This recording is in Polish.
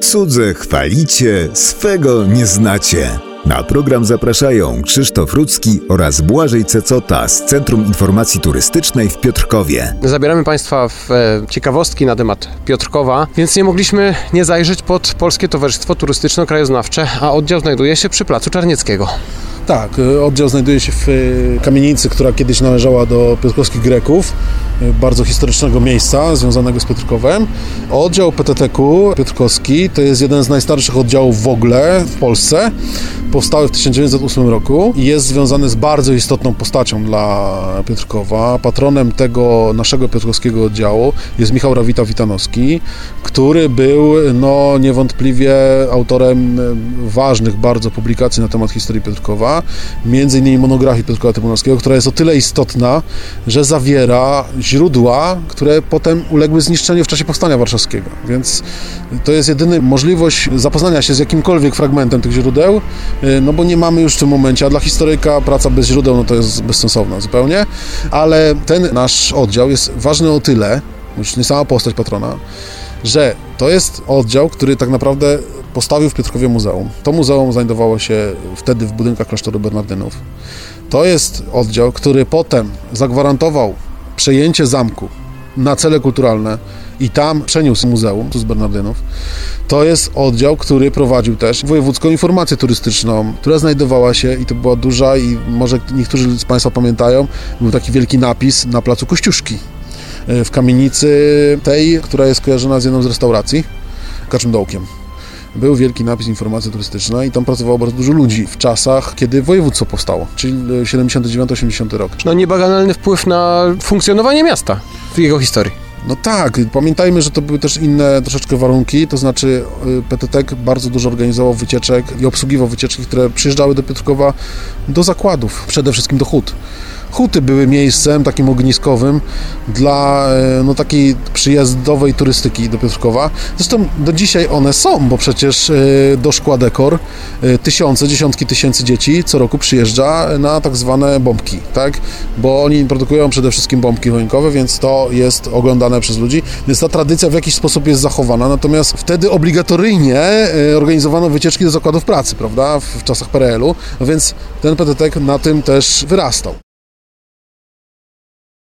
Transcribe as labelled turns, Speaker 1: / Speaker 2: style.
Speaker 1: Cudze chwalicie, swego nie znacie. Na program zapraszają Krzysztof Rudzki oraz Błażej Cecota z Centrum Informacji Turystycznej w Piotrkowie.
Speaker 2: Zabieramy Państwa w e, ciekawostki na temat Piotrkowa, więc nie mogliśmy nie zajrzeć pod Polskie Towarzystwo Turystyczno-Krajoznawcze, a oddział znajduje się przy Placu Czarnieckiego.
Speaker 3: Tak, y, oddział znajduje się w y, kamienicy, która kiedyś należała do piotrkowskich Greków, bardzo historycznego miejsca związanego z Piotrkowem. Oddział PTTK Piotrkowski to jest jeden z najstarszych oddziałów w ogóle w Polsce. Powstały w 1908 roku i jest związany z bardzo istotną postacią dla Piotrkowa. Patronem tego naszego piotrkowskiego oddziału jest Michał Rawita-Witanowski, który był no, niewątpliwie autorem ważnych bardzo publikacji na temat historii Piotrkowa między innymi monografii Piotrkowa Trybunalskiego, która jest o tyle istotna, że zawiera źródła, które potem uległy zniszczeniu w czasie Powstania Warszawskiego. Więc to jest jedyna możliwość zapoznania się z jakimkolwiek fragmentem tych źródeł, no bo nie mamy już w tym momencie, a dla historyka praca bez źródeł no to jest bezsensowna zupełnie, ale ten nasz oddział jest ważny o tyle, już nie sama postać patrona, że to jest oddział, który tak naprawdę postawił w Piotrkowie muzeum. To muzeum znajdowało się wtedy w budynkach klasztoru Bernardynów. To jest oddział, który potem zagwarantował przejęcie zamku na cele kulturalne i tam przeniósł muzeum tu z Bernardynów. To jest oddział, który prowadził też wojewódzką informację turystyczną, która znajdowała się i to była duża i może niektórzy z Państwa pamiętają, był taki wielki napis na placu Kościuszki w kamienicy tej, która jest kojarzona z jedną z restauracji, Kaczym Dołkiem był wielki napis informacja turystyczna i tam pracowało bardzo dużo ludzi w czasach, kiedy województwo powstało, czyli 79-80 rok.
Speaker 2: No niebaganalny wpływ na funkcjonowanie miasta jego historii.
Speaker 3: No tak, pamiętajmy, że to były też inne troszeczkę warunki, to znaczy y, PTT bardzo dużo organizował wycieczek i obsługiwał wycieczki, które przyjeżdżały do Piotrkowa do zakładów, przede wszystkim do hut. Huty były miejscem takim ogniskowym dla e, no, takiej przyjazdowej turystyki do Piotrkowa. Zresztą do dzisiaj one są, bo przecież e, do Szkła Dekor e, tysiące, dziesiątki tysięcy dzieci co roku przyjeżdża na tak zwane bombki, tak? Bo oni produkują przede wszystkim bombki choinkowe, więc to jest oglądane przez ludzi, więc ta tradycja w jakiś sposób jest zachowana, natomiast wtedy obligatoryjnie organizowano wycieczki do zakładów pracy, prawda, w czasach PRL-u, więc ten PTT na tym też wyrastał.